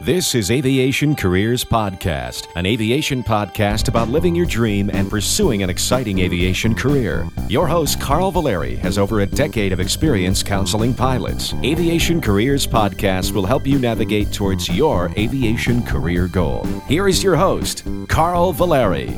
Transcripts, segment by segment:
This is Aviation Careers Podcast, an aviation podcast about living your dream and pursuing an exciting aviation career. Your host, Carl Valeri, has over a decade of experience counseling pilots. Aviation Careers Podcast will help you navigate towards your aviation career goal. Here is your host, Carl Valeri.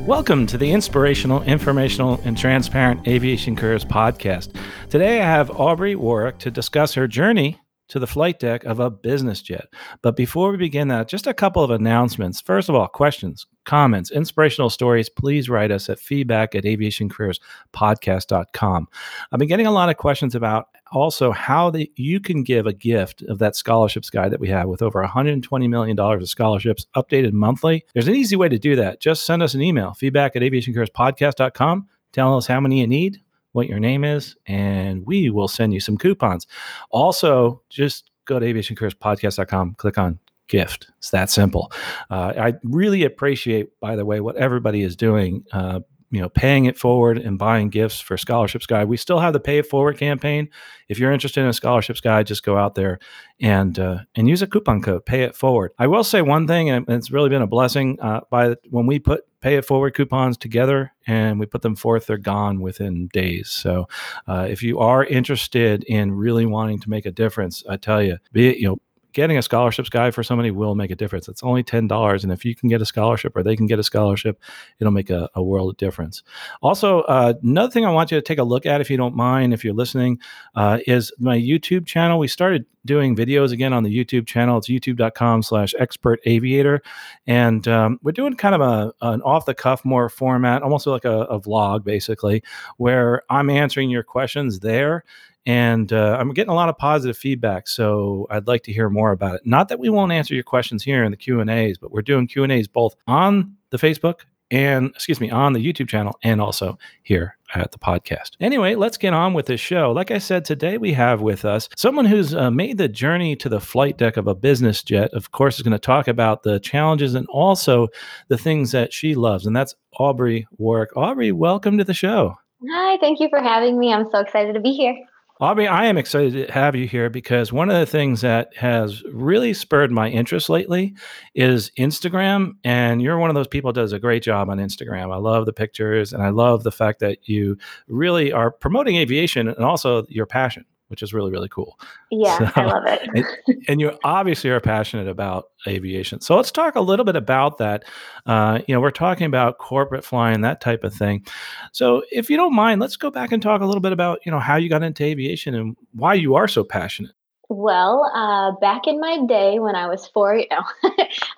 Welcome to the inspirational, informational, and transparent Aviation Careers Podcast. Today I have Aubrey Warwick to discuss her journey to the flight deck of a business jet. But before we begin that, just a couple of announcements. First of all, questions, comments, inspirational stories, please write us at feedback at aviationcareerspodcast.com. I've been getting a lot of questions about also how the, you can give a gift of that scholarships guide that we have with over $120 million of scholarships updated monthly. There's an easy way to do that. Just send us an email, feedback at aviationcareerspodcast.com. Tell us how many you need what your name is, and we will send you some coupons. Also, just go to aviationcareerspodcast.com, click on gift. It's that simple. Uh, I really appreciate, by the way, what everybody is doing. Uh, you know, paying it forward and buying gifts for Scholarships Guide. We still have the Pay It Forward campaign. If you're interested in a Scholarships Guide, just go out there and uh, and use a coupon code. Pay It Forward. I will say one thing, and it's really been a blessing. Uh, by when we put Pay It Forward coupons together and we put them forth, they're gone within days. So, uh, if you are interested in really wanting to make a difference, I tell you, be it you know getting a scholarships guide for somebody will make a difference. It's only $10. And if you can get a scholarship or they can get a scholarship, it'll make a, a world of difference. Also, uh, another thing I want you to take a look at, if you don't mind, if you're listening, uh, is my YouTube channel. We started doing videos again on the YouTube channel. It's youtube.com slash expert aviator. And um, we're doing kind of a, an off the cuff more format, almost like a, a vlog basically, where I'm answering your questions there and uh, I'm getting a lot of positive feedback. So I'd like to hear more about it. Not that we won't answer your questions here in the Q and A's, but we're doing Q and A's both on the Facebook and excuse me on the YouTube channel and also here at the podcast. Anyway, let's get on with this show. Like I said, today we have with us someone who's uh, made the journey to the flight deck of a business jet. Of course, is going to talk about the challenges and also the things that she loves, and that's Aubrey Warwick. Aubrey, welcome to the show. Hi, thank you for having me. I'm so excited to be here. Aubrey, I am excited to have you here because one of the things that has really spurred my interest lately is Instagram. And you're one of those people that does a great job on Instagram. I love the pictures and I love the fact that you really are promoting aviation and also your passion which is really really cool. Yeah, so, I love it. and, and, you obviously are passionate about aviation. So let's talk a little bit about that. Uh, you know, we're talking about corporate flying, that type of thing. So if you don't mind, let's go back and talk a little bit about you know how you got into aviation and why you are so passionate. Well, uh, back in my day when I was four, you know,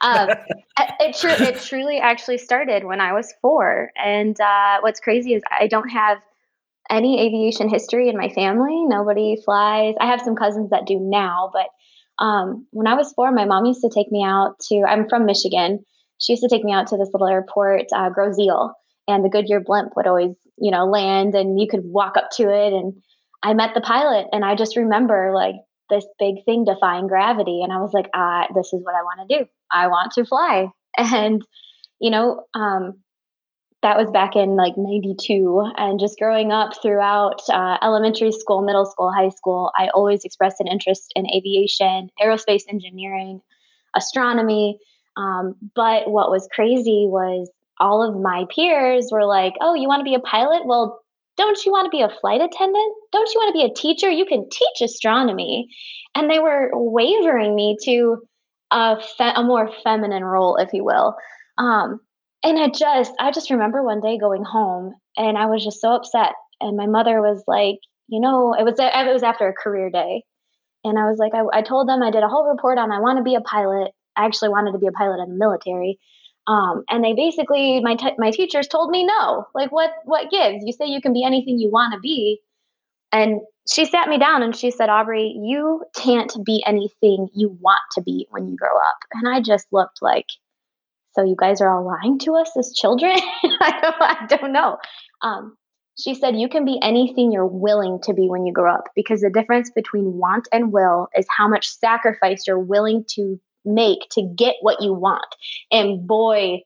um, it, tr- it truly actually started when I was four. And uh, what's crazy is I don't have any aviation history in my family. Nobody flies. I have some cousins that do now, but um, when I was four, my mom used to take me out to, I'm from Michigan. She used to take me out to this little airport, uh, and the Goodyear blimp would always, you know, land and you could walk up to it. And I met the pilot, and I just remember like this big thing defying gravity. And I was like, uh, this is what I want to do. I want to fly. And, you know, um, that was back in like 92 and just growing up throughout uh, elementary school middle school high school i always expressed an interest in aviation aerospace engineering astronomy. Um, but what was crazy was all of my peers were like oh you want to be a pilot? Well don't you want to be a flight attendant? Don't you want to be a teacher? You can teach astronomy. And they were wavering me to a, fe- a more feminine role if you will. Um, and I just I just remember one day going home and I was just so upset and my mother was like, you know, it was it was after a career day. And I was like, I, I told them I did a whole report on I want to be a pilot. I actually wanted to be a pilot in the military. Um, and they basically my t- my teachers told me no. Like what what gives? You say you can be anything you want to be. And she sat me down and she said, Aubrey, you can't be anything you want to be when you grow up. And I just looked like so you guys are all lying to us as children? I, don't, I don't know. Um, she said, You can be anything you're willing to be when you grow up because the difference between want and will is how much sacrifice you're willing to make to get what you want. And boy,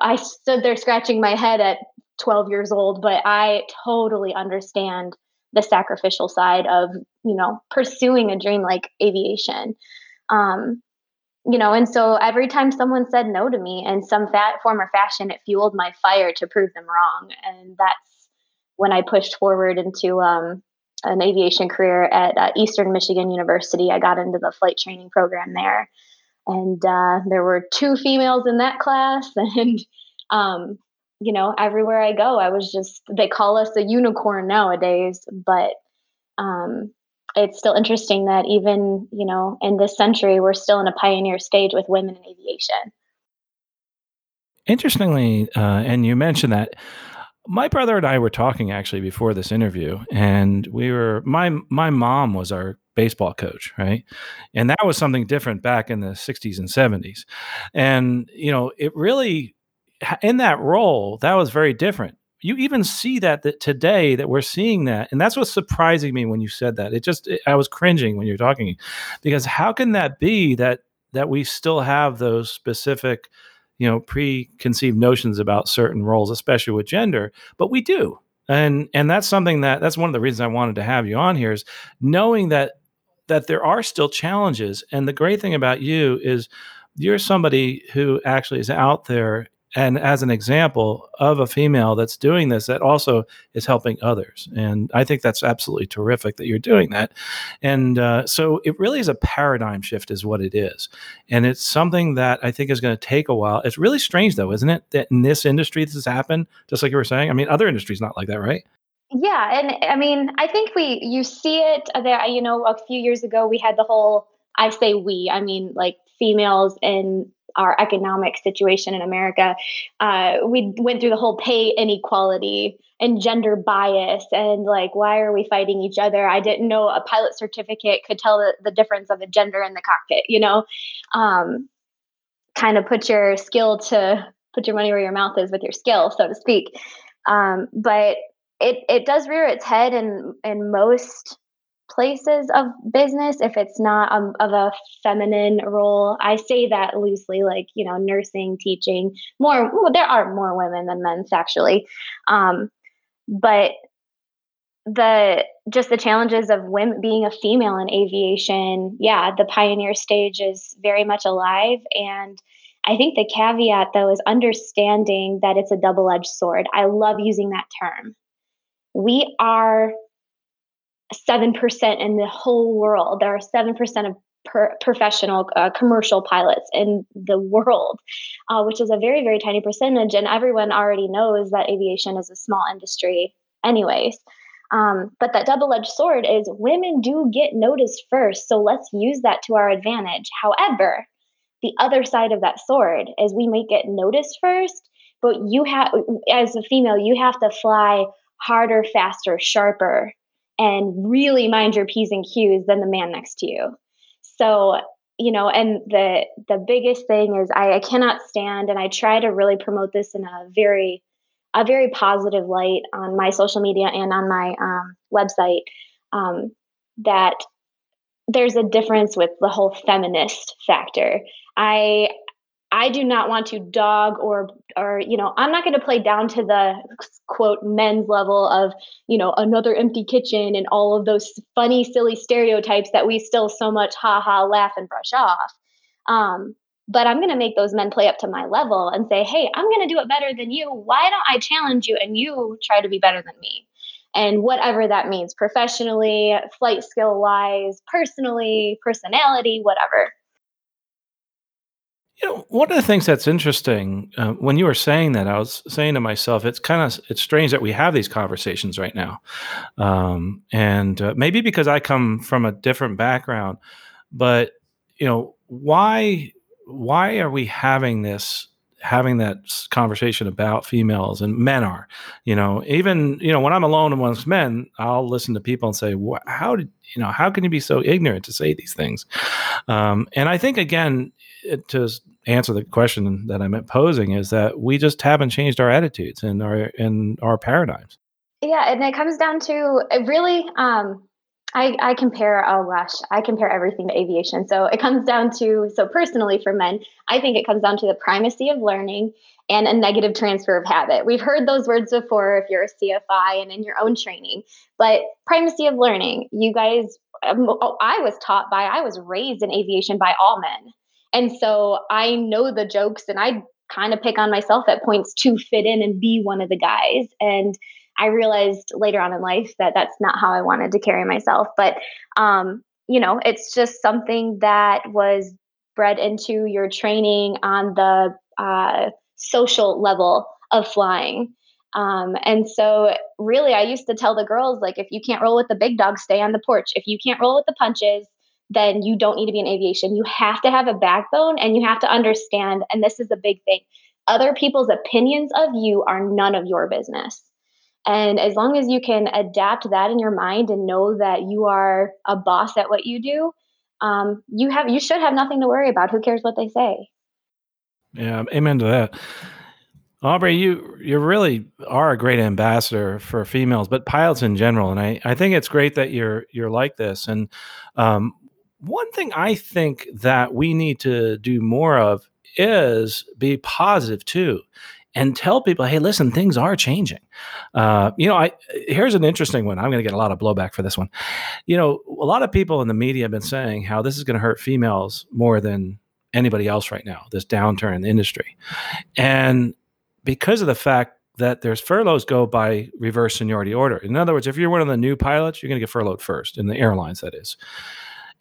I stood there scratching my head at 12 years old, but I totally understand the sacrificial side of, you know, pursuing a dream like aviation. Um, you know, and so every time someone said no to me in some fat form or fashion, it fueled my fire to prove them wrong. And that's when I pushed forward into um, an aviation career at uh, Eastern Michigan University. I got into the flight training program there. And uh, there were two females in that class. And, um, you know, everywhere I go, I was just, they call us a unicorn nowadays. But um, it's still interesting that even you know in this century we're still in a pioneer stage with women in aviation. Interestingly uh, and you mentioned that my brother and i were talking actually before this interview and we were my my mom was our baseball coach right? And that was something different back in the 60s and 70s and you know it really in that role that was very different you even see that that today that we're seeing that and that's what's surprising me when you said that. It just it, i was cringing when you're talking because how can that be that that we still have those specific you know preconceived notions about certain roles especially with gender? But we do and and that's something that that's one of the reasons i wanted to have you on here is knowing that that there are still challenges and the great thing about you is you're somebody who actually is out there and as an example of a female that's doing this that also is helping others and i think that's absolutely terrific that you're doing that. And uh, so it really is a paradigm shift is what it is. And it's something that i think is going to take a while. It's really strange though isn't it that in this industry this has happened just like you were saying? I mean other industries not like that right? Yeah and i mean i think we you see it there you know a few years ago we had the whole i say we i mean like females in our economic situation in America, uh, we went through the whole pay inequality and gender bias and like why are we fighting each other? I didn't know a pilot certificate could tell the, the difference of a gender in the cockpit you know? Um, kind of put your skill to put your money where your mouth is with your skill so to speak. Um, but it, it does rear its head in in most places of business if it's not um, of a feminine role. I say that loosely, like, you know, nursing, teaching, more, well, there are more women than men, actually. Um, but the just the challenges of women being a female in aviation yeah the pioneer stage is very much alive and i think the caveat though is understanding that it's a double-edged sword i love using that term we are 7% in the whole world. There are 7% of per professional uh, commercial pilots in the world, uh, which is a very, very tiny percentage. And everyone already knows that aviation is a small industry, anyways. Um, but that double edged sword is women do get noticed first. So let's use that to our advantage. However, the other side of that sword is we may get noticed first, but you have, as a female, you have to fly harder, faster, sharper and really mind your P's and Q's than the man next to you. So, you know, and the the biggest thing is I, I cannot stand and I try to really promote this in a very a very positive light on my social media and on my um, website um, that there's a difference with the whole feminist factor. I I do not want to dog or or you know I'm not going to play down to the quote men's level of you know another empty kitchen and all of those funny silly stereotypes that we still so much ha ha laugh and brush off. Um, but I'm going to make those men play up to my level and say, hey, I'm going to do it better than you. Why don't I challenge you and you try to be better than me? And whatever that means, professionally, flight skill wise, personally, personality, whatever. You know, one of the things that's interesting uh, when you were saying that, I was saying to myself, it's kind of it's strange that we have these conversations right now, um, and uh, maybe because I come from a different background, but you know, why why are we having this having that conversation about females and men are you know? Even you know when i'm alone amongst men i'll listen to people and say how did you know how can you be so ignorant to say these things? Um, and i think again to answer the question that I'm posing is that we just haven't changed our attitudes and our and our paradigms. Yeah, and it comes down to really. Um, I, I compare. Oh gosh, I compare everything to aviation. So it comes down to. So personally, for men, I think it comes down to the primacy of learning and a negative transfer of habit. We've heard those words before if you're a CFI and in your own training. But primacy of learning, you guys. Um, I was taught by. I was raised in aviation by all men And so I know the jokes and I kind of pick on myself at points to fit in and be one of the guys. And I realized later on in life that that's not how I wanted to carry myself. But, um, you know, it's just something that was bred into your training on the uh, social level of flying. Um, and so, really, I used to tell the girls, like, if you can't roll with the big dogs, stay on the porch. If you can't roll with the punches, then you don't need to be in aviation. You have to have a backbone and you have to understand, and this is a big thing other people's opinions of you are none of your business. And as long as you can adapt that in your mind and know that you are a boss at what you do, um, you have you should have nothing to worry about. Who cares what they say? Yeah, amen to that. Aubrey, you you really are a great ambassador for females, but pilots in general, and I, I think it's great that you're you're like this. And um, one thing I think that we need to do more of is be positive too and tell people, hey, listen, things are changing. Uh, you know, I here's an interesting one. I'm going to get a lot of blowback for this one. You know, a lot of people in the media have been saying how this is going to hurt females more than anybody else right now. This downturn in the industry, and because of the fact that there's furloughs go by reverse seniority order. In other words, if you're one of the new pilots, you're going to get furloughed first in the airlines. That is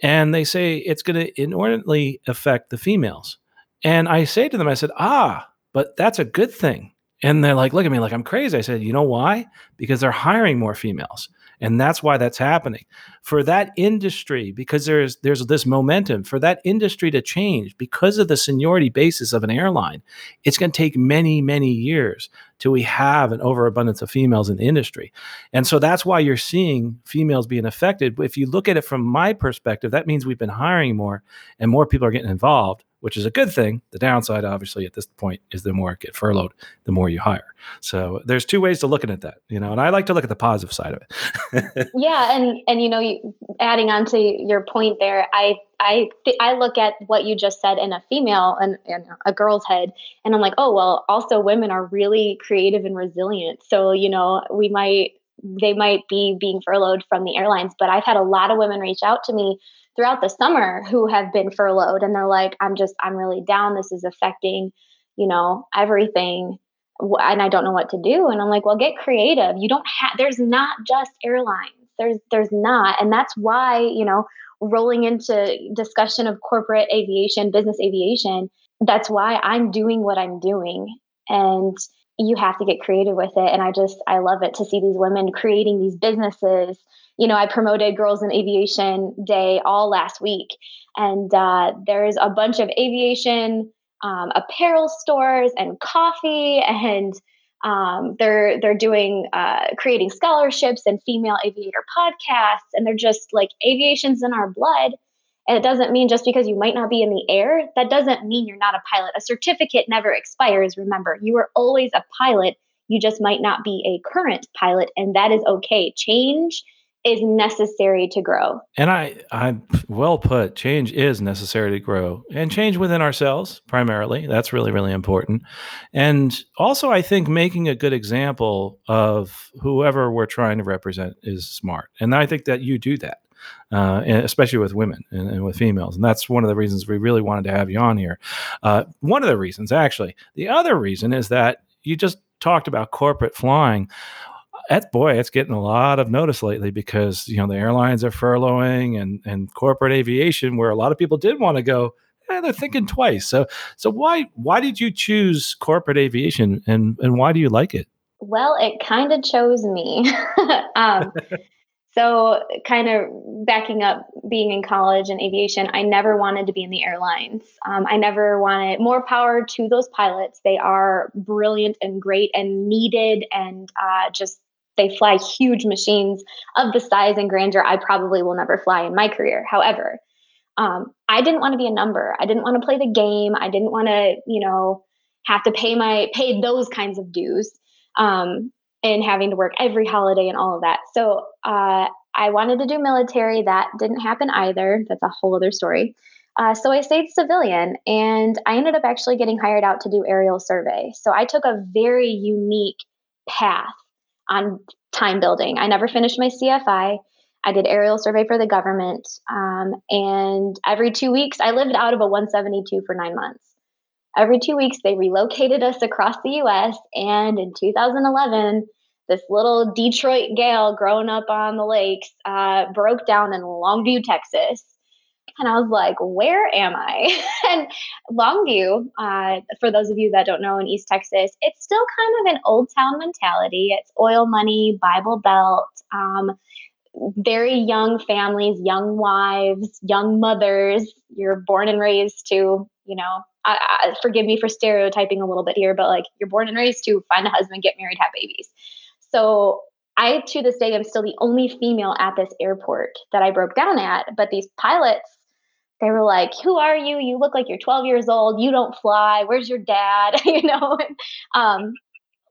and they say it's going to inordinately affect the females. And I say to them, I said, ah, but that's a good thing. And they're like, look at me like I'm crazy. I said, you know why? Because they're hiring more females. And that's why that's happening. For that industry, because there's there's this momentum for that industry to change because of the seniority basis of an airline, it's going to take many, many years till we have an overabundance of females in the industry. And so that's why you're seeing females being affected. But if you look at it from my perspective, that means we've been hiring more and more people are getting involved which is a good thing. The downside, obviously, at this point is the more get furloughed, the more you hire. So there's two ways to looking at that, you know, and I like to look at the positive side of it. yeah, and and you know, adding on to your point there, I I th- I look at what you just said in a female and, and a girl's head, and I'm like, oh well, also women are really creative and resilient. So you know, we might they might be being furloughed from the airlines, but I've had a lot of women reach out to me throughout the summer who have been furloughed and they're like i'm just i'm really down. This is affecting you know everything. And i don't know what to do and i'm like well get creative. You don't have there's not just airlines. There's there's not. And that's why you know rolling into discussion of corporate aviation business aviation that's why i'm doing what i'm doing. And you have to get creative with it. And i just i love it to see these women creating these businesses. You know, I promoted Girls in Aviation Day all last week, and uh, there's a bunch of aviation um, apparel stores and coffee, and um, they're they're doing uh, creating scholarships and female aviator podcasts, and they're just like aviation's in our blood. And it doesn't mean just because you might not be in the air, that doesn't mean you're not a pilot. A certificate never expires. Remember, you are always a pilot. You just might not be a current pilot, and that is okay. Change is necessary to grow. And I, I well put. Change is necessary to grow, and change within ourselves primarily. That's really, really important. And also, I think making a good example of whoever we're trying to represent is smart. And I think that you do that. Uh, especially with women and, and, with females. And that's one of the reasons we really wanted to have you on here. Uh, one of the reasons, actually. The other reason is that you just talked about corporate flying that's boy, it's getting a lot of notice lately because you know the airlines are furloughing and and corporate aviation, where a lot of people did want to go. Eh, they're thinking twice. So so why why did you choose corporate aviation and and why do you like it? Well, it kind of chose me. um, so kind of backing up being in college and aviation, I never wanted to be in the airlines. Um, I never wanted more power to those pilots. They are brilliant and great and needed and uh, just they fly huge machines of the size and grandeur I probably will never fly in my career. However, um, I didn't want to be a number. I didn't want to play the game. I didn't want to, you know, have to pay my pay those kinds of dues um, and having to work every holiday and all of that. So uh, I wanted to do military. That didn't happen either. That's a whole other story. Uh, so I stayed civilian and I ended up actually getting hired out to do aerial survey. So I took a very unique path on time building. I never finished my CFI. I did aerial survey for the government. Um, and every two weeks, I lived out of a 172 for nine months. Every two weeks, they relocated us across the US. And in 2011, this little Detroit gal growing up on the lakes uh, broke down in Longview, Texas. And I was like, where am I? and Longview, uh, for those of you that don't know in East Texas, it's still kind of an old town mentality. It's oil money, Bible Belt. Um, very young families, young wives, young mothers. You're born and raised to, you know, I, I, forgive me for stereotyping a little bit here, but like you're born and raised to find a husband, get married, have babies. So I, to this day, am still the only female at this airport that I broke down at. But these pilots, they were like, "Who are you? You look like you're 12 years old. You don't fly. Where's your dad?" you know. um,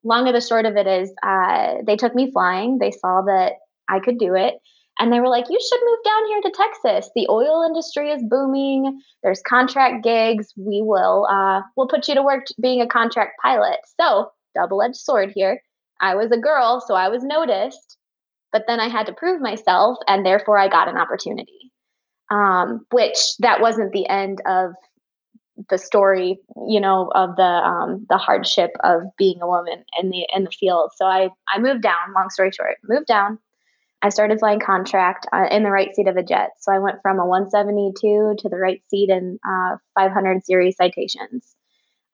long of the short of it is, uh, they took me flying. They saw that I could do it. And they were like, you should move down here to Texas. The oil industry is booming. There's contract gigs. We will uh, we'll put you to work being a contract pilot. So double-edged sword here. I was a girl, so I was noticed, but then I had to prove myself, and therefore I got an opportunity. Um, which that wasn't the end of the story, you know, of the um, the hardship of being a woman in the in the field. So I I moved down. Long story short, moved down I started flying contract uh, in the right seat of a jet. So I went from a 172 to the right seat in uh, 500 series citations.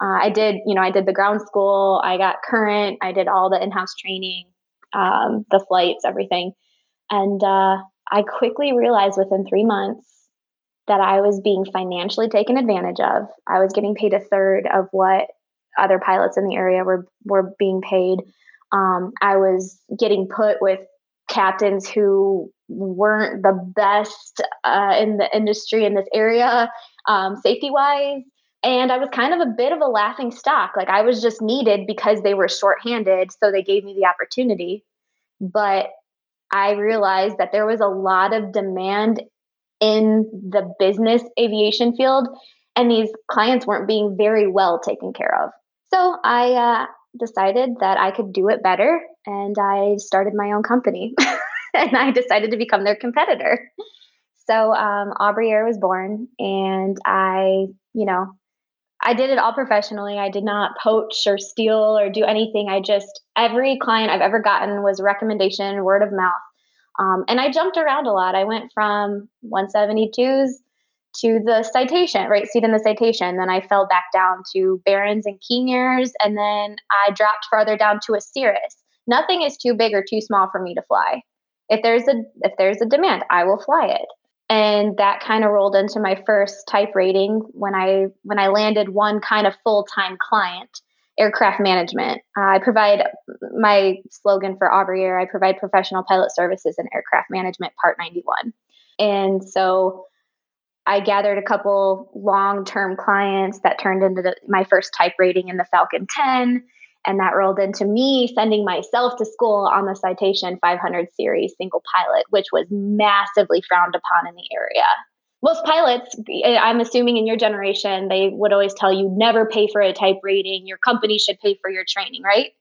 Uh, I did, you know, I did the ground school. I got current. I did all the in-house training, um, the flights, everything, and uh, I quickly realized within three months that I was being financially taken advantage of. I was getting paid a third of what other pilots in the area were were being paid. Um, I was getting put with captains who weren't the best uh, in the industry in this area, um, safety wise. And I was kind of a bit of a laughing stock. Like I was just needed because they were shorthanded. So they gave me the opportunity. But I realized that there was a lot of demand in the business aviation field, and these clients weren't being very well taken care of. So I uh, decided that I could do it better and I started my own company and I decided to become their competitor. So um, Aubrey Air was born and I, you know, I did it all professionally. I did not poach or steal or do anything. I just, every client I've ever gotten was recommendation, word of mouth. Um, and I jumped around a lot. I went from 172s to the citation, right seat in the citation. Then I fell back down to Barons and Airs, and then I dropped farther down to a Cirrus. Nothing is too big or too small for me to fly. If there's a if there's a demand, I will fly it. And that kind of rolled into my first type rating when I when I landed one kind of full time client, aircraft management. Uh, I provide my slogan for Aubrey Air. I provide professional pilot services and aircraft management, Part ninety one. And so I gathered a couple long term clients that turned into the, my first type rating in the Falcon 10. And that rolled into me sending myself to school on the Citation 500 series single pilot, which was massively frowned upon in the area. Most pilots, I'm assuming in your generation, they would always tell you never pay for a type rating. Your company should pay for your training, right?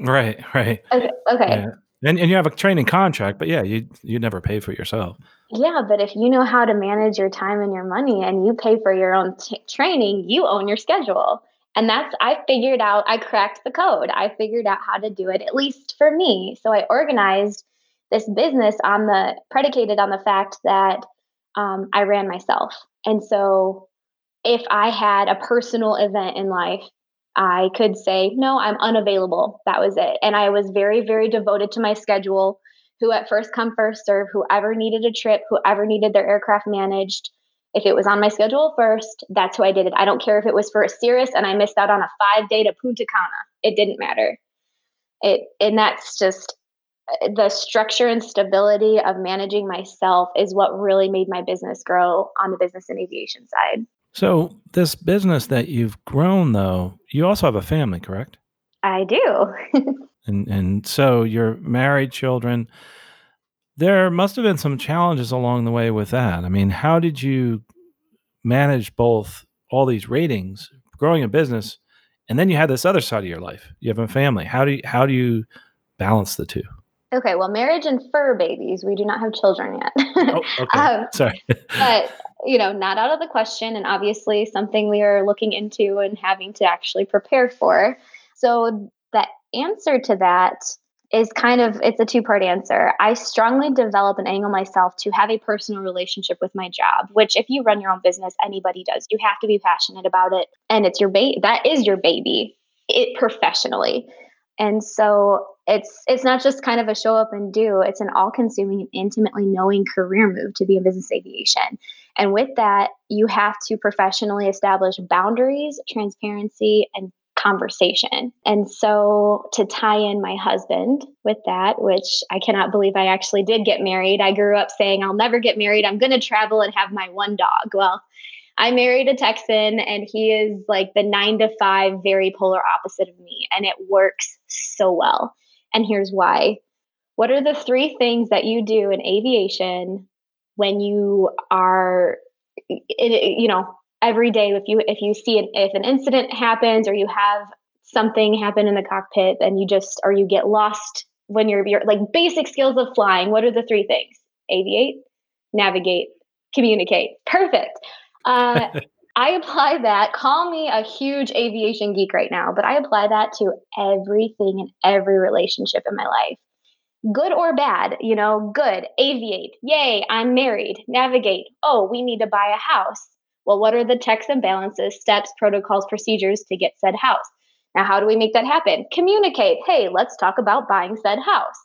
Right, right. Okay. okay. Yeah. And, and you have a training contract, but yeah, you you never pay for yourself. Yeah, but if you know how to manage your time and your money and you pay for your own t- training, you own your schedule. And that's, I figured out, I cracked the code. I figured out how to do it, at least for me. So I organized this business on the, predicated on the fact that um, I ran myself. And so if I had a personal event in life, I could say, no, I'm unavailable. That was it. And I was very, very devoted to my schedule who at first come first serve whoever needed a trip whoever needed their aircraft managed if it was on my schedule first that's who i did it i don't care if it was for a cirrus and i missed out on a five day to punta cana. It didn't matter. It and that's just uh, the structure and stability of managing myself is what really made my business grow on the business and aviation side. So this business that you've grown though you also have a family correct? I do. And and so you're married, children. There must have been some challenges along the way with that. I mean, how did you manage both all these ratings, growing a business, and then you had this other side of your life. You have a family. How do you, how do you balance the two? Okay, well, marriage and fur babies. We do not have children yet. oh, okay. um, Sorry. but, you know, not out of the question, and obviously something we are looking into and having to actually prepare for. So, the answer to that is kind of it's a two part answer. I strongly develop and angle myself to have a personal relationship with my job, which if you run your own business, anybody does. You have to be passionate about it and it's your baby that is your baby it professionally. And so it's it's not just kind of a show up and do, it's an all-consuming and intimately knowing career move to be in business aviation. And with that, you have to professionally establish boundaries, transparency, and conversation. And so to tie in my husband with that, which I cannot believe I actually did get married. I grew up saying I'll never get married. I'm going to travel and have my one dog. Well, I married a Texan and he is like the 9 to 5 very polar opposite of me and it works so well. And here's why. What are the three things that you do in aviation when you are you know every day if you if you see an if an incident happens or you have something happen in the cockpit and you just or you get lost when you're, you're like basic skills of flying what are the three things? Aviate navigate communicate. Perfect. Uh, i apply that call me a huge aviation geek right now but i apply that to everything and every relationship in my life. Good or bad you know good aviate yay i'm married navigate oh we need to buy a house well, what are the checks and balances, steps, protocols, procedures to get said house? Now, how do we make that happen? Communicate. Hey, let's talk about buying said house.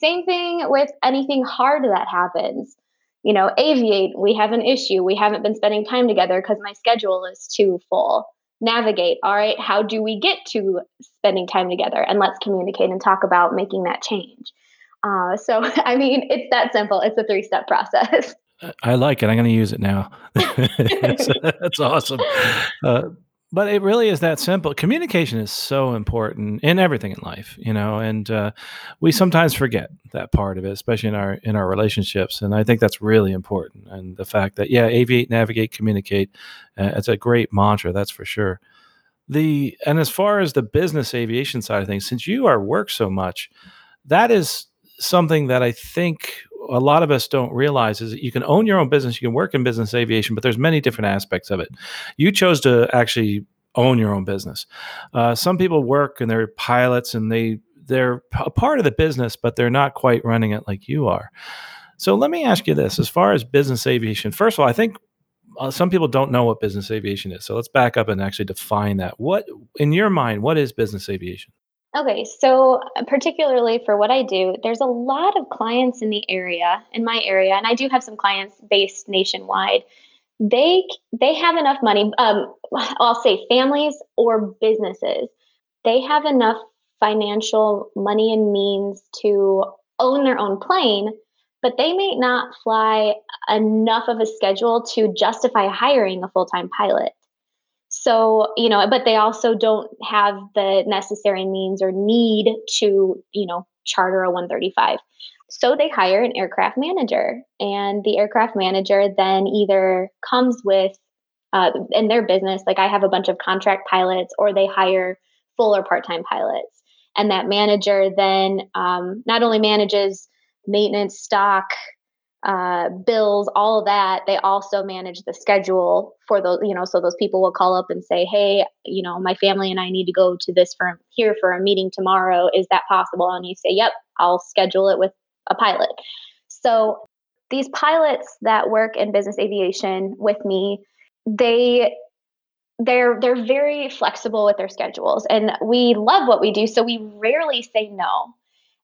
Same thing with anything hard that happens. You know, aviate, we have an issue. We haven't been spending time together because my schedule is too full. Navigate, all right, how do we get to spending time together? And let's communicate and talk about making that change. Uh, so, I mean, it's that simple. It's a three step process. I like it. I'm going to use it now. that's, that's, awesome. Uh, but it really is that simple. Communication is so important in everything in life, you know, and uh, we sometimes forget that part of it, especially in our in our relationships. And I think that's really important. And the fact that yeah, aviate, navigate, communicate, uh, it's a great mantra. That's for sure. The and as far as the business aviation side of things, since you are work so much, that is something that I think a lot of us don't realize is that you can own your own business, you can work in business aviation, but there's many different aspects of it. You chose to actually own your own business. Uh, some people work and they're pilots and they they're a part of the business, but they're not quite running it like you are. So let me ask you this: as far as business aviation, first of all, I think uh, some people don't know what business aviation is. So let's back up and actually define that. What, in your mind, what is business aviation? Okay, so uh, particularly for what I do, there's a lot of clients in the area, in my area, and I do have some clients based nationwide. They they have enough money. Um, I'll say families or businesses. They have enough financial money and means to own their own plane, but they may not fly enough of a schedule to justify hiring a full time pilot. So, you know, but they also don't have the necessary means or need to, you know, charter a 135. So they hire an aircraft manager, and the aircraft manager then either comes with, uh, in their business, like I have a bunch of contract pilots, or they hire full or part time pilots. And that manager then um, not only manages maintenance, stock, uh, bills, all of that, they also manage the schedule for those, you know, so those people will call up and say, Hey, you know, my family and I need to go to this firm here for a meeting tomorrow. Is that possible? And you say, Yep, I'll schedule it with a pilot. So these pilots that work in business aviation with me, they they're they're very flexible with their schedules and we love what we do so we rarely say no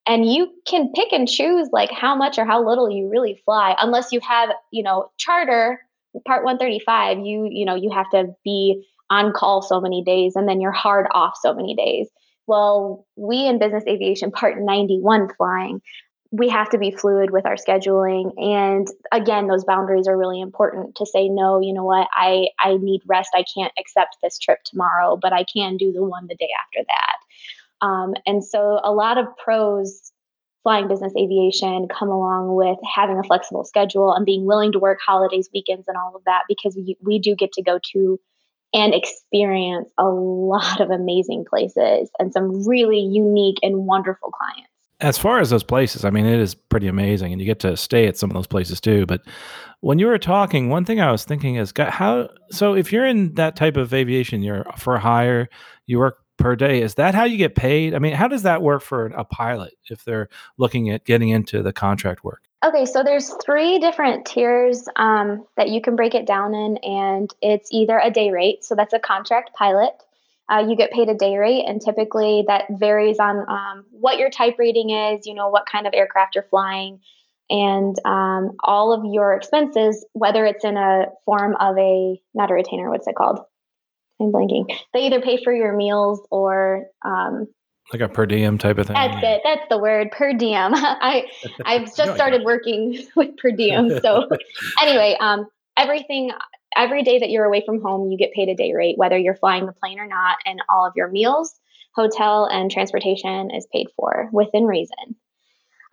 and you can pick and choose like how much or how little you really fly unless you have you know charter part 135 you you know you have to be on call so many days and then you're hard off so many days. Well we in business aviation part 91 flying we have to be fluid with our scheduling and again those boundaries are really important to say no you know what? I i need rest. I can't accept this trip tomorrow but i can do the one the day after that um, and so a lot of pros flying business aviation come along with having a flexible schedule and being willing to work holidays, weekends, and all of that because we, we do get to go to and experience a lot of amazing places and some really unique and wonderful clients. As far as those places, I mean, it is pretty amazing, and you get to stay at some of those places too. But when you were talking, one thing I was thinking is, how? So if you're in that type of aviation, you're for hire, you work per day. Is that how you get paid? I mean, how does that work for a pilot if they're looking at getting into the contract work? Okay, so there's three different tiers um, that you can break it down in, and it's either a day rate, so that's a contract pilot. Uh, you get paid a day rate, and typically that varies on um, what your type rating is, you know, what kind of aircraft you're flying, and um, all of your expenses, whether it's in a form of a, not a retainer, what's it called? I'm blanking. They either pay for your meals or um, like a per diem type of thing. That's it. That's the word, per diem. I I've just started working with per diem. So anyway, um, everything every day that you're away from home, you get paid a day rate, whether you're flying the plane or not, and all of your meals, hotel, and transportation is paid for within reason.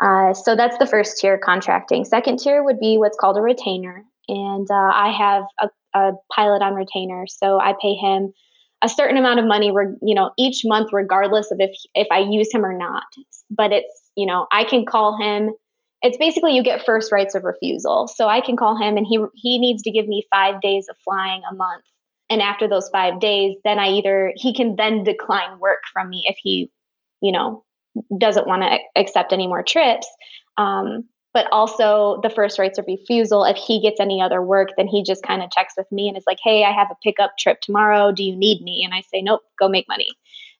Uh, so that's the first tier contracting. Second tier would be what's called a retainer, and uh, I have a, a pilot on retainer, so I pay him a certain amount of money, you know, each month, regardless of if if I use him or not. But it's you know, I can call him. It's basically you get first rights of refusal. So I can call him, and he he needs to give me five days of flying a month. And after those five days, then I either he can then decline work from me if he, you know, doesn't want to accept any more trips. Um, but also the first rights of refusal. If he gets any other work, then he just kind of checks with me and is like, hey, I have a pickup trip tomorrow. Do you need me? And I say, nope, go make money.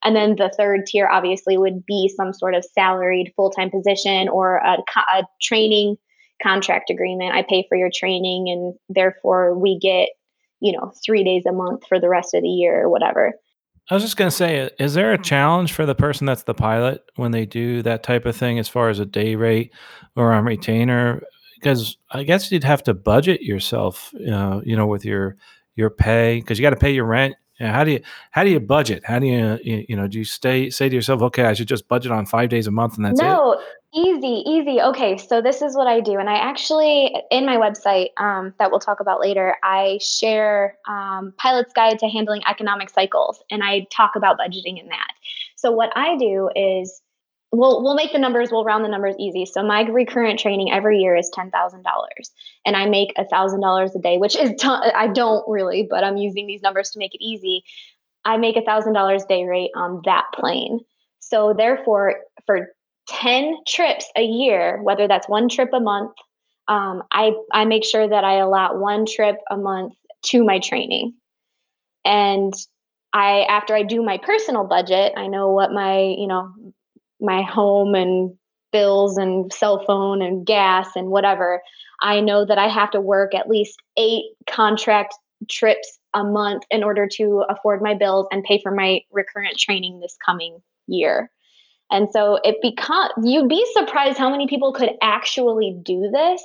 And then the third tier obviously would be some sort of salaried full time position or a, a, training contract agreement. I pay for your training and therefore we get, you know, three days a month for the rest of the year or whatever. I was just going to say, is there a mm-hmm. challenge for the person that's the pilot when they do that type of thing as far as a day rate or a retainer? Because I guess you'd have to budget yourself, uh, you know, with your your pay because you got to pay your rent, how do you how do you budget? How do you you, know do you stay say to yourself, okay, I should just budget on five days a month and that's no, it? easy, easy. Okay, so this is what I do, and I actually in my website um, that we'll talk about later, I share um, Pilot's Guide to Handling Economic Cycles, and I talk about budgeting in that. So what I do is we'll we'll make the numbers we'll round the numbers easy. So my recurrent training every year is $10000 and i make $1000 a day which is I don't really but i'm using these numbers to make it easy. I make $1000 day rate on that plane. So therefore for 10 trips a year whether that's one trip a month um, I, I make sure that i allot one trip a month to my training. And I after I do my personal budget, I know what my, you know, my home and bills and cell phone and gas and whatever, I know that I have to work at least eight contract trips a month in order to afford my bills and pay for my recurrent training this coming year. And so it becomes you'd be surprised how many people could actually do this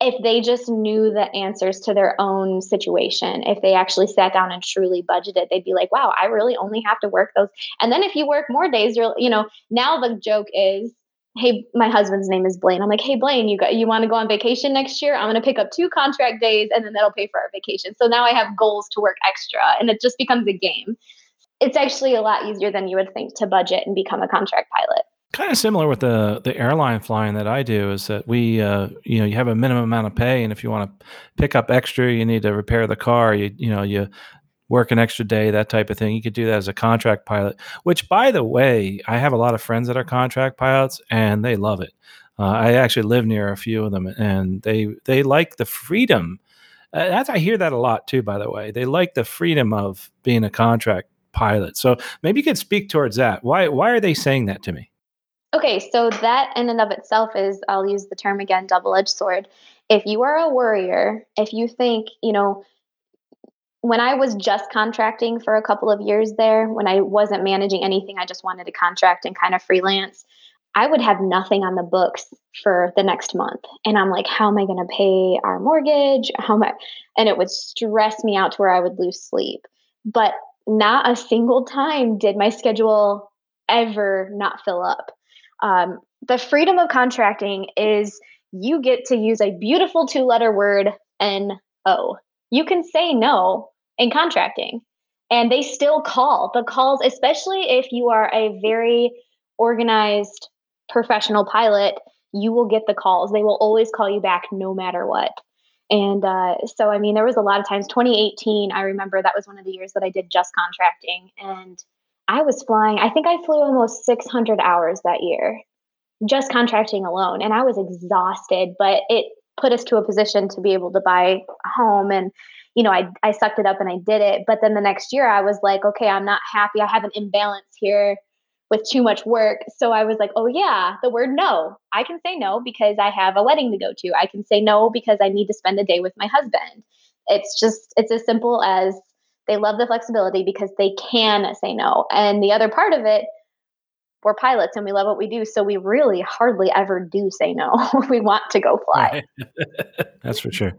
if they just knew the answers to their own situation, if they actually sat down and truly budgeted, they'd be like, wow, I really only have to work those. And then if you work more days, you're, you know, now the joke is, hey, my husband's name is Blaine. I'm like, hey, Blaine, you got, you want to go on vacation next year? I'm going to pick up two contract days and then that'll pay for our vacation. So now I have goals to work extra and it just becomes a game. It's actually a lot easier than you would think to budget and become a contract pilot kind of similar with the the airline flying that I do is that we uh, you know you have a minimum amount of pay and if you want to pick up extra you need to repair the car you you know you work an extra day that type of thing. You could do that as a contract pilot which by the way I have a lot of friends that are contract pilots and they love it. Uh, I actually live near a few of them and they they like the freedom uh, that's I hear that a lot too by the way. They like the freedom of being a contract pilot. So maybe you could speak towards that. Why why are they saying that to me Okay, so that in and of itself is, I'll use the term again, double edged sword. If you are a worrier, if you think, you know, when I was just contracting for a couple of years there, when I wasn't managing anything, I just wanted to contract and kind of freelance. I would have nothing on the books for the next month. And I'm like, how am I going to pay our mortgage? How much? And it would stress me out to where I would lose sleep. But not a single time did my schedule ever not fill up. Um, the freedom of contracting is you get to use a beautiful two letter word, NO. You can say no in contracting, and they still call. The calls, especially if you are a very organized professional pilot, you will get the calls. They will always call you back no matter what. And uh, so, I mean, there was a lot of times. 2018, I remember that was one of the years that I did just contracting, and I was flying. I think I flew almost 600 hours that year, just contracting alone, and I was exhausted. But it put us to a position to be able to buy a home, and you know, I I sucked it up and I did it. But then the next year, I was like, okay, I'm not happy. I have an imbalance here with too much work. So I was like, oh, yeah, the word no. I can say no because I have a wedding to go to. I can say no because I need to spend a day with my husband. It's just, it's as simple as they love the flexibility because they can say no. And the other part of it, we're pilots and we love what we do. So we really hardly ever do say no. we want to go fly. That's for sure.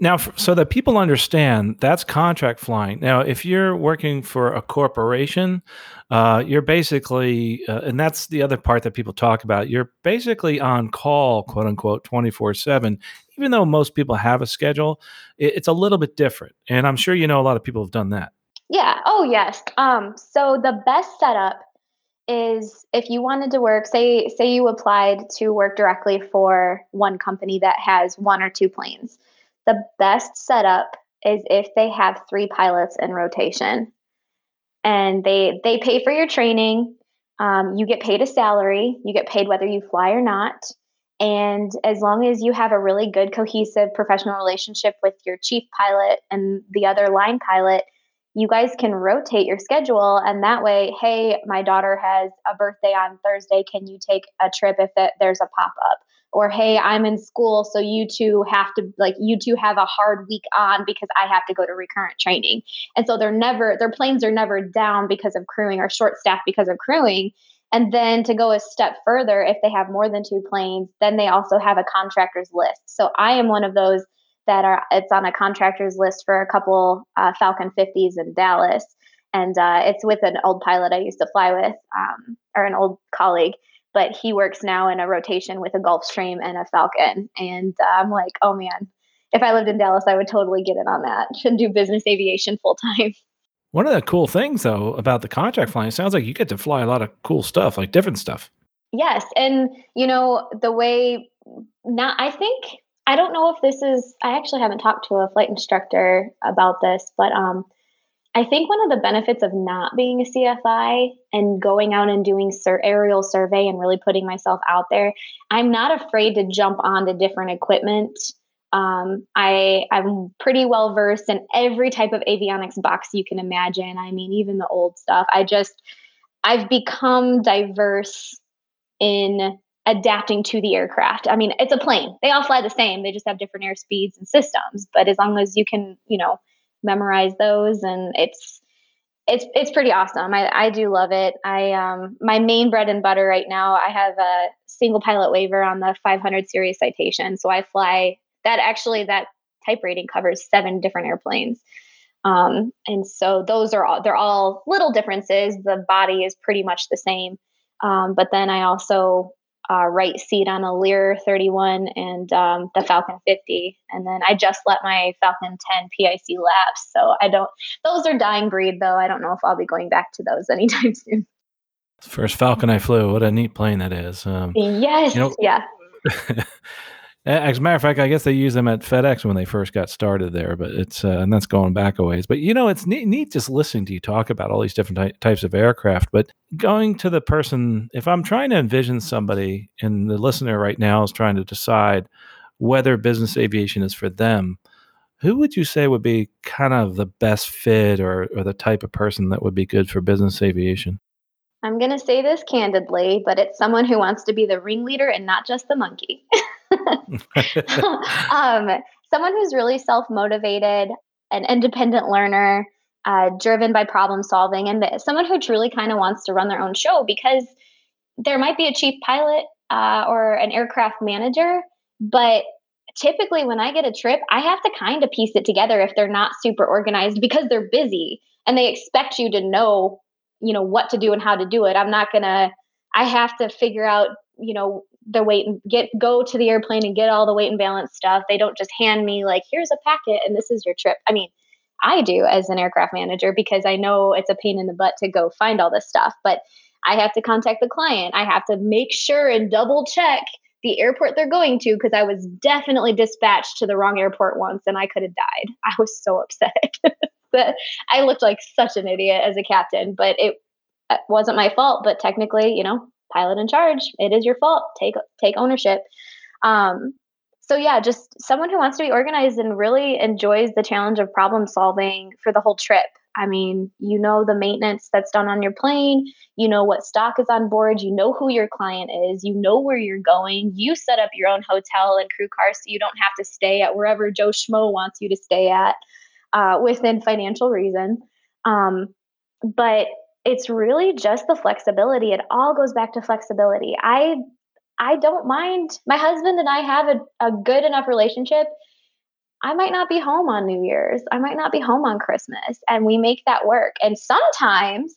Now, so that people understand, that's contract flying. Now, if you're working for a corporation, uh, you're basically, uh, and that's the other part that people talk about. You're basically on call, quote unquote, twenty four seven. Even though most people have a schedule, it, it's a little bit different. And I'm sure you know a lot of people have done that. Yeah. Oh, yes. Um. So the best setup is if you wanted to work, say, say you applied to work directly for one company that has one or two planes the best setup is if they have three pilots in rotation and they they pay for your training um, you get paid a salary you get paid whether you fly or not and as long as you have a really good cohesive professional relationship with your chief pilot and the other line pilot you guys can rotate your schedule. And that way hey my daughter has a birthday on thursday. Can you take a trip if it, there's a pop-up? Or hey i'm in school so you two have to like you two have a hard week on because i have to go to recurrent training. And so they're never their planes are never down because of crewing or short staff because of crewing and then to go a step further if they have more than two planes then they also have a contractors list so i am one of those that are it's on a contractors list for a couple uh, falcon 50s in dallas and uh, it's with an old pilot i used to fly with um, or an old colleague but he works now in a rotation with a Gulfstream and a Falcon. And uh, I'm like, oh man, if I lived in Dallas, I would totally get in on that and do business aviation full time. One of the cool things, though, about the contract flying, sounds like you get to fly a lot of cool stuff, like different stuff. Yes, and you know the way. Not, I think I don't know if this is. I actually haven't talked to a flight instructor about this, but um, I think one of the benefits of not being a CFI and going out and doing sur- aerial survey and really putting myself out there, I'm not afraid to jump onto different equipment. Um, I I'm pretty well versed in every type of avionics box you can imagine. I mean, even the old stuff. I just I've become diverse in adapting to the aircraft. I mean, it's a plane. They all fly the same. They just have different air speeds and systems. But as long as you can, you know, memorize those and it's it's it's pretty awesome. I, I do love it. I um my main bread and butter right now, I have a single pilot waiver on the 500 series citation. So I fly that actually that type rating covers seven different airplanes. Um, and so those are all they're all little differences. The body is pretty much the same. Um, but then I also uh, right seat on a Lear 31 and um, the Falcon 50. And then I just let my Falcon 10 PIC lapse. So I don't, those are dying breed though. I don't know if I'll be going back to those anytime soon. First Falcon I flew. What a neat plane that is. Um, yes. You know, yeah. As a matter of fact, I guess they used them at FedEx when they first got started there, but it's uh, and that's going back a ways. But you know, it's neat, neat just listening to you talk about all these different ty- types of aircraft. But going to the person, if I'm trying to envision somebody, and the listener right now is trying to decide whether business aviation is for them, who would you say would be kind of the best fit or, or the type of person that would be good for business aviation? I'm going to say this candidly, but it's someone who wants to be the ringleader and not just the monkey. um, someone who's really self motivated, an independent learner, uh, driven by problem solving, and someone who truly kind of wants to run their own show because there might be a chief pilot uh, or an aircraft manager, but typically when I get a trip, I have to kind of piece it together if they're not super organized because they're busy and they expect you to know, you know, what to do and how to do it. I'm not gonna. I have to figure out, you know, the weight and get go to the airplane and get all the weight and balance stuff. They don't just hand me like here's a packet and this is your trip. I mean, I do as an aircraft manager because I know it's a pain in the butt to go find all this stuff. But I have to contact the client. I have to make sure and double check the airport they're going to because I was definitely dispatched to the wrong airport once and I could have died. I was so upset. but I looked like such an idiot as a captain, but it wasn't my fault. But technically, you know, pilot in charge, it is your fault. Take take ownership. Um, so yeah, just someone who wants to be organized and really enjoys the challenge of problem solving for the whole trip. I mean, you know the maintenance that's done on your plane, you know what stock is on board, you know who your client is, you know where you're going. You set up your own hotel and crew car so you don't have to stay at wherever Joe Schmo wants you to stay at uh, within financial reason. Um, but it's really just the flexibility. It all goes back to flexibility. I I don't mind. My husband and I have a, a good enough relationship. I might not be home on New Year's. I might not be home on Christmas. And we make that work. And sometimes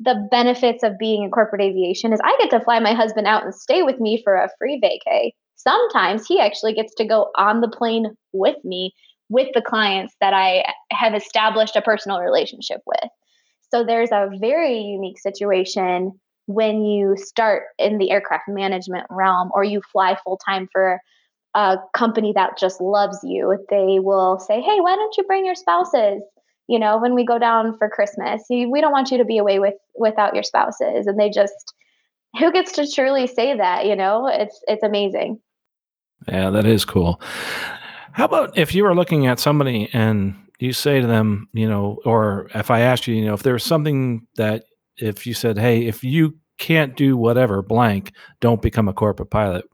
the benefits of being in corporate aviation is I get to fly my husband out and stay with me for a free vacay. Sometimes he actually gets to go on the plane with me with the clients that I have established a personal relationship with. So there's a very unique situation when you start in the aircraft management realm or you fly full time for a company that just loves you, they will say, Hey, why don't you bring your spouses? You know, when we go down for Christmas, we don't want you to be away with without your spouses. And they just, who gets to truly say that? You know, it's it's amazing. Yeah, that is cool. How about if you were looking at somebody and you say to them, you know, or if I asked you, you know, if there's something that if you said, hey, if you can't do whatever blank, don't become a corporate pilot,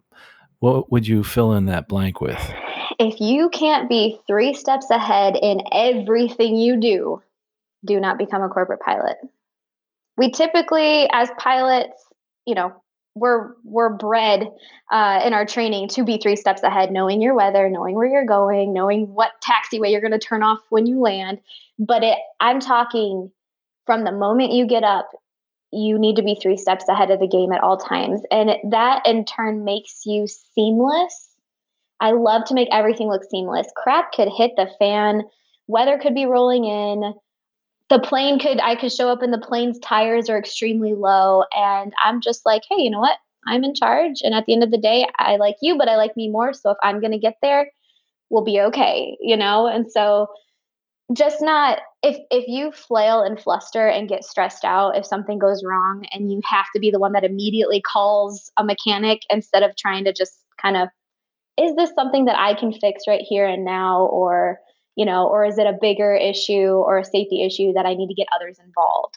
what would you fill in that blank with? If you can't be three steps ahead in everything you do, do not become a corporate pilot. We typically, as pilots, you know, we're we're bred uh, in our training to be three steps ahead, knowing your weather, knowing where you're going, knowing what taxiway you're going to turn off when you land. But it, I'm talking from the moment you get up, you need to be three steps ahead of the game at all times, and that in turn makes you seamless. I love to make everything look seamless. Crap could hit the fan, weather could be rolling in the plane could I could show up and the plane's tires are extremely low and I'm just like, hey, you know what? I'm in charge and at the end of the day, I like you, but I like me more, so if I'm going to get there, we'll be okay, you know? And so just not if if you flail and fluster and get stressed out if something goes wrong and you have to be the one that immediately calls a mechanic instead of trying to just kind of is this something that I can fix right here and now or you know, or is it a bigger issue or a safety issue that I need to get others involved?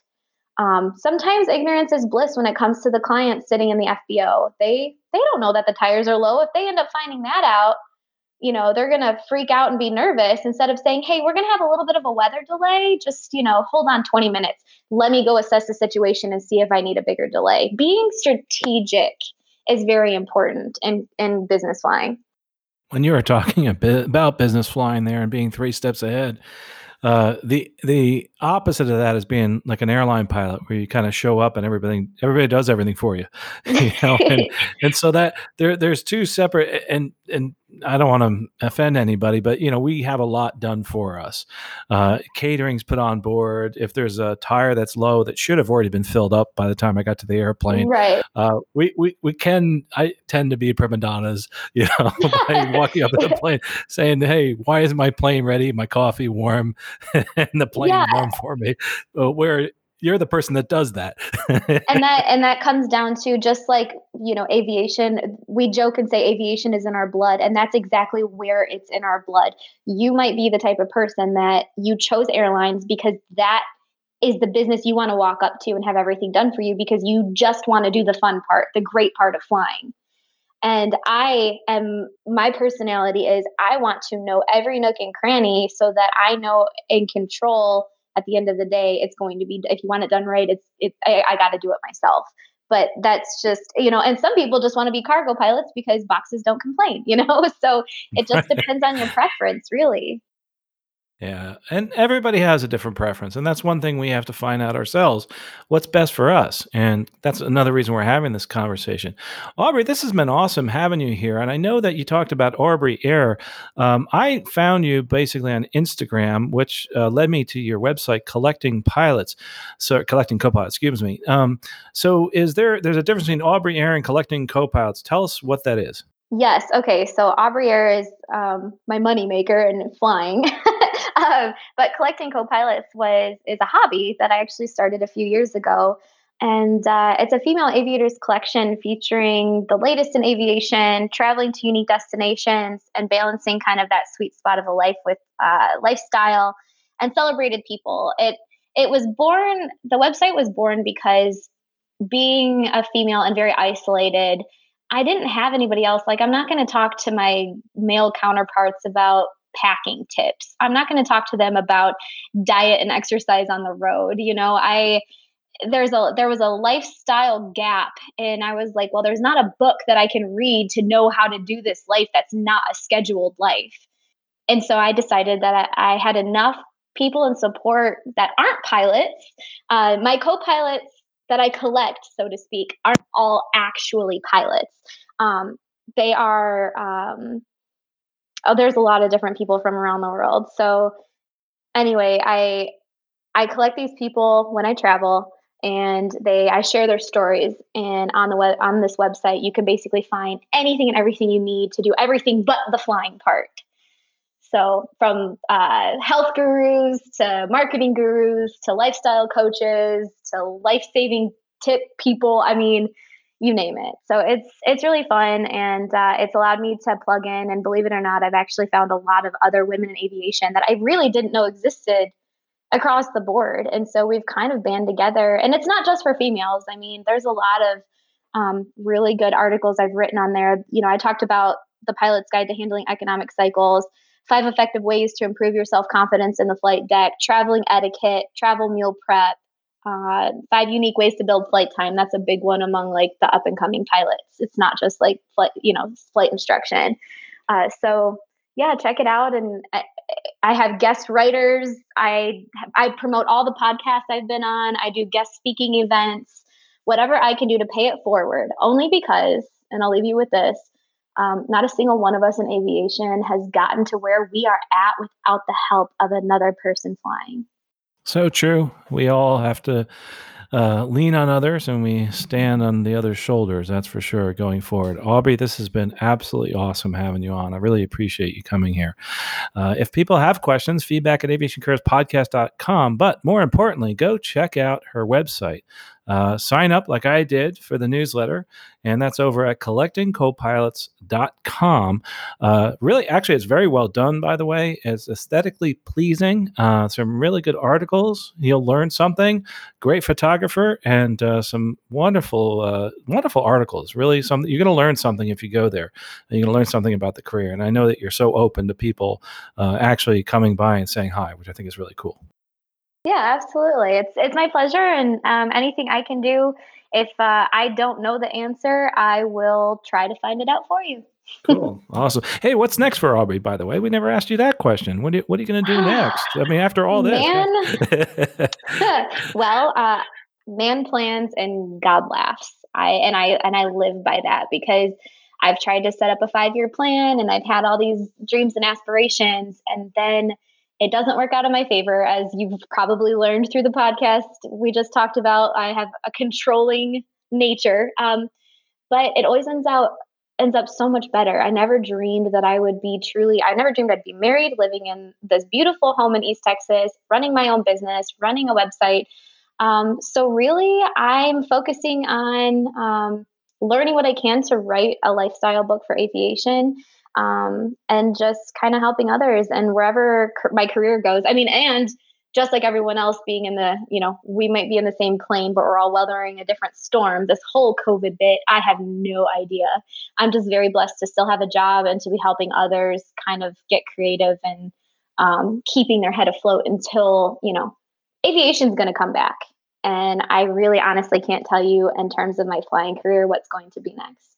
Um, sometimes ignorance is bliss when it comes to the client sitting in the FBO. They they don't know that the tires are low. If they end up finding that out, you know, they're gonna freak out and be nervous instead of saying, "Hey, we're gonna have a little bit of a weather delay. Just you know, hold on 20 minutes. Let me go assess the situation and see if I need a bigger delay." Being strategic is very important in in business flying when you were talking a bit about business flying there and being three steps ahead, uh, the the opposite of that is being like an airline pilot, where you kind of show up and everything everybody does everything for you, you know, and, and so that there there's two separate and and I don't want to offend anybody, but you know we have a lot done for us. Uh, catering's put on board. If there's a tire that's low that should have already been filled up by the time I got to the airplane, right? Uh, we we we can. I tend to be prima donnas, you know, by walking up in the plane saying, "Hey, why isn't my plane ready? My coffee warm, and the plane yeah. warm for me?" Uh, where you're the person that does that. And that and that comes down to just like you know aviation we joke and say aviation is in our blood and that's exactly where it's in our blood. You might be the type of person that you chose airlines because that is the business you want to walk up to and have everything done for you because you just want to do the fun part the great part of flying. And I am, my personality is I want to know every nook and cranny so that I know and control at the end of the day, it's going to be if you want it done right, it's it's I, I got to do it myself. But that's just you know, and some people just want to be cargo pilots because boxes don't complain, you know. So it just depends on your preference, really. Yeah. And everybody has a different preference. And that's one thing we have to find out ourselves what's best for us. And that's another reason we're having this conversation. Aubrey, this has been awesome having you here. And I know that you talked about Aubrey Air. Um, I found you basically on Instagram, which uh, led me to your website, Collecting Pilots. So, Collecting Copilots, excuse me. Um, so, is there, there's a difference between Aubrey Air and Collecting Copilots. Tell us what that is. Yes. Okay. So Aubrey Air is um, my moneymaker in flying. um, but collecting co-pilots was is a hobby that I actually started a few years ago, and uh, it's a female aviators collection featuring the latest in aviation, traveling to unique destinations, and balancing kind of that sweet spot of a life with uh, lifestyle and celebrated people. It it was born. The website was born because being a female and very isolated. I didn't have anybody else. Like, I'm not going to talk to my male counterparts about packing tips. I'm not going to talk to them about diet and exercise on the road. You know, I there's a there was a lifestyle gap and I was like, well, there's not a book that I can read to know how to do this life that's not a scheduled life. And so I decided that I, I had enough people and support that aren't pilots. Uh, my co-pilots that I collect, so to speak, aren't all actually pilots. Um, they are um, oh, there's a lot of different people from around the world. So anyway, I I collect these people when I travel and they I share their stories and on the web on this website you can basically find anything and everything you need to do everything but the flying part. So from uh, health gurus to marketing gurus to lifestyle coaches to life saving tip people. I mean, you name it. So it's it's really fun, and uh, it's allowed me to plug in. And believe it or not, I've actually found a lot of other women in aviation that I really didn't know existed across the board. And so we've kind of band together. And it's not just for females. I mean, there's a lot of um, really good articles I've written on there. You know, I talked about the pilot's guide to handling economic cycles, five effective ways to improve your self confidence in the flight deck, traveling etiquette, travel meal prep, uh, five unique ways to build flight time. That's a big one among like the up and coming pilots. It's not just like flight, you know, flight instruction. Uh, so yeah, check it out. And I, I, have guest writers. I I promote all the podcasts I've been on. I do guest speaking events. Whatever I can do to pay it forward. Only because, and I'll leave you with this. Um, not a single one of us in aviation has gotten to where we are at without the help of another person flying. So true. We all have to uh, lean on others and we stand on the other's shoulders. That's for sure going forward. Aubrey, this has been absolutely awesome having you on. I really appreciate you coming here. Uh, if people have questions, feedback at aviationcareerspodcast.com. But more importantly, go check out her website. Uh, sign up like I did for the newsletter, and that's over at collectingcopilots.com. Uh, really, actually, it's very well done, by the way. It's aesthetically pleasing, uh, some really good articles. You'll learn something, great photographer, and uh, some wonderful, uh, wonderful articles. Really, something you're going to learn something if you go there. You're going to learn something about the career. And I know that you're so open to people uh, actually coming by and saying hi, which I think is really cool. Yeah, absolutely. It's it's my pleasure, and um, anything I can do. If uh, I don't know the answer, I will try to find it out for you. cool, awesome. Hey, what's next for Aubrey? By the way, we never asked you that question. What are you, what are you going to do next? I mean, after all this, man. well, uh, man plans and God laughs. I and I and I live by that because I've tried to set up a five year plan and I've had all these dreams and aspirations, and then it doesn't work out in my favor, as you've probably learned through the podcast we just talked about. I have a controlling nature, um, but it always ends out ends up so much better. I never dreamed that I would be truly. I never dreamed I'd be married, living in this beautiful home in East Texas, running my own business, running a website. Um, so really, I'm focusing on um, learning what I can to write a lifestyle book for aviation um, and just kind of helping others and wherever my career goes. I mean, and just like everyone else being in the, you know, we might be in the same plane, but we're all weathering a different storm. This whole COVID bit, I have no idea. I'm just very blessed to still have a job and to be helping others kind of get creative and um, keeping their head afloat until, you know, aviation's going to come back. And I really honestly can't tell you in terms of my flying career what's going to be next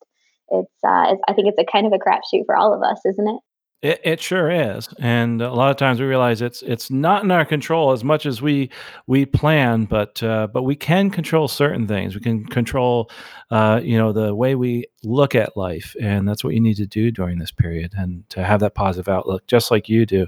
it's, uh, it's I think it's a kind of a crapshoot for all of us, isn't it? It, it, sure is, and a lot of times we realize it's it's not in our control as much as we we plan, but uh, but we can control certain things. We can control, uh, you know, the way we look at life, and that's what you need to do during this period, and to have that positive outlook, just like you do.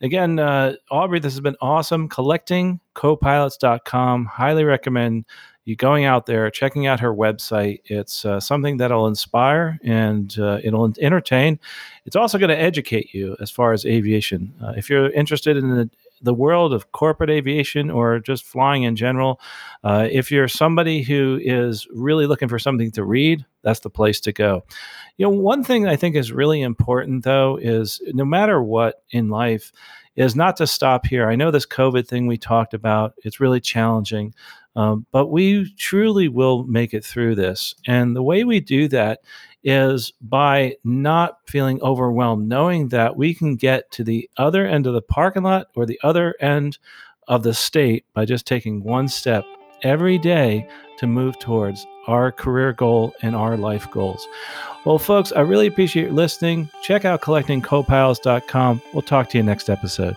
Again, uh, Aubrey, this has been awesome. Collectingcopilots.com. Highly recommend you going out there, checking out her website. It's uh, something that'll inspire and uh, it'll entertain. It's also going to educate you as far as aviation. Uh, if you're interested in the, the world of corporate aviation or just flying in general, uh, if you're somebody who is really looking for something to read, that's the place to go. You know, one thing I think is really important though is no matter what in life, is not to stop here. I know this COVID thing we talked about, it's really challenging. Um, but we truly will make it through this. And the way we do that is by not feeling overwhelmed, knowing that we can get to the other end of the parking lot or the other end of the state by just taking one step every day to move towards our career goal and our life goals. Well, folks, I really appreciate listening. Check out collectingcopilots.com. We'll talk to you next episode.